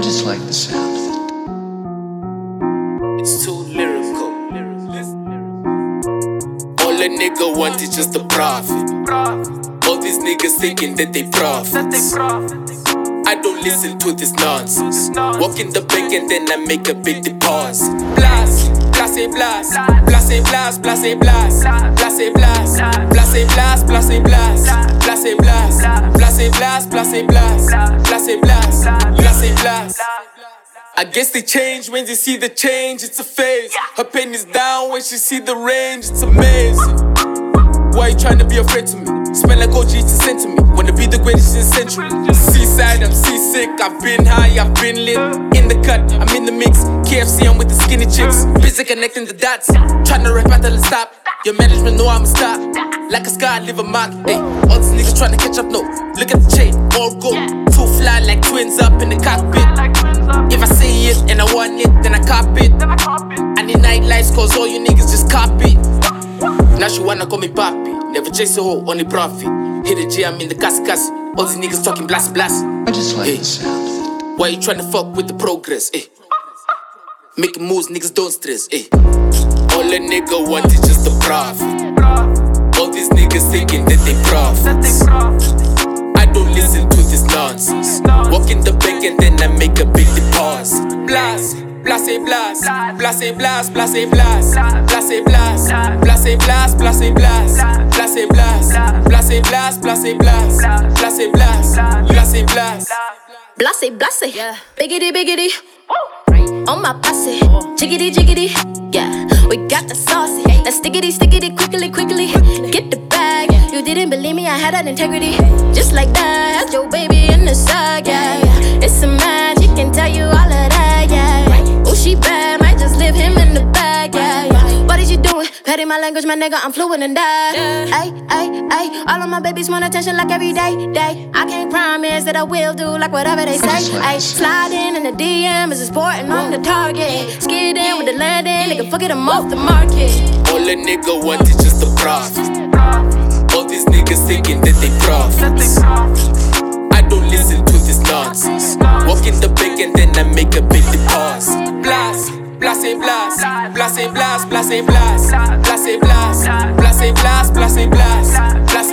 just like the sound of it. It's too lyrical. All a nigga want is just a profit. All these niggas thinking that they prophets. I don't listen to this nonsense. Walk in the bank and then I make a big deposit. Blast, blase blast, blase blast, blase blast, blase blast, blase blast, blase blast, blase blast, blase blast, blase blast, blase blast, blase blast. I guess they change when they see the change, it's a phase. Her pen is down when she see the range, it's amazing. Why you trying to be afraid to me? Smell like OG to send to me. Wanna be the greatest in the century. Seaside, I'm seasick. I've been high, I've been lit. In the cut, I'm in the mix. KFC, I'm with the skinny chicks. Busy connecting the dots. Trying to rap until it stop. Your management know I'ma stop. Like a sky, I leave a mark. Hey, all these niggas trying to catch up, no. Look at the chain, all gold. Two fly like twins up in the cockpit. If I say it and I want it, then I cop it. I need night lights, cause all you niggas just copy. Now she wanna call me papi. Never chase a hoe, only profit. Hit a G, I'm in the casa. All these niggas talking blast blast. I just like Hey. the sound. Why you tryna fuck with the progress? Eh? Making moves, niggas don't stress. Eh? All a nigga want is just a profit. All these niggas thinking that they prophets. I don't listen to this nonsense. Walk in the bank and then I make a big deposit. Blast, blase blast, blase blast, blase blast, blase blast, blase blast, blase blast, blase blast, blase blast, blase blast, blase blast, blase blast. Blase, blase, yeah. Biggity, biggity. On my posse, jiggity, jiggity. Yeah, we got the saucy, that stickity, stickity, quickly, quickly. Get the bag. You didn't believe me, I had that integrity. Just like doing? Petty my language, my nigga, I'm fluent in that. Ay, ay, ay. All of my babies want attention like every day, day. I can't promise that I will do like whatever they say. Ay, sliding in the DM is sporting on the target. Skid in with the landing, nigga, fuck it, I'm off the market. All a nigga want is just a profit. All these niggas thinking that they prophets. place et place, place et place, place et place, place et place, place et place, place et place, place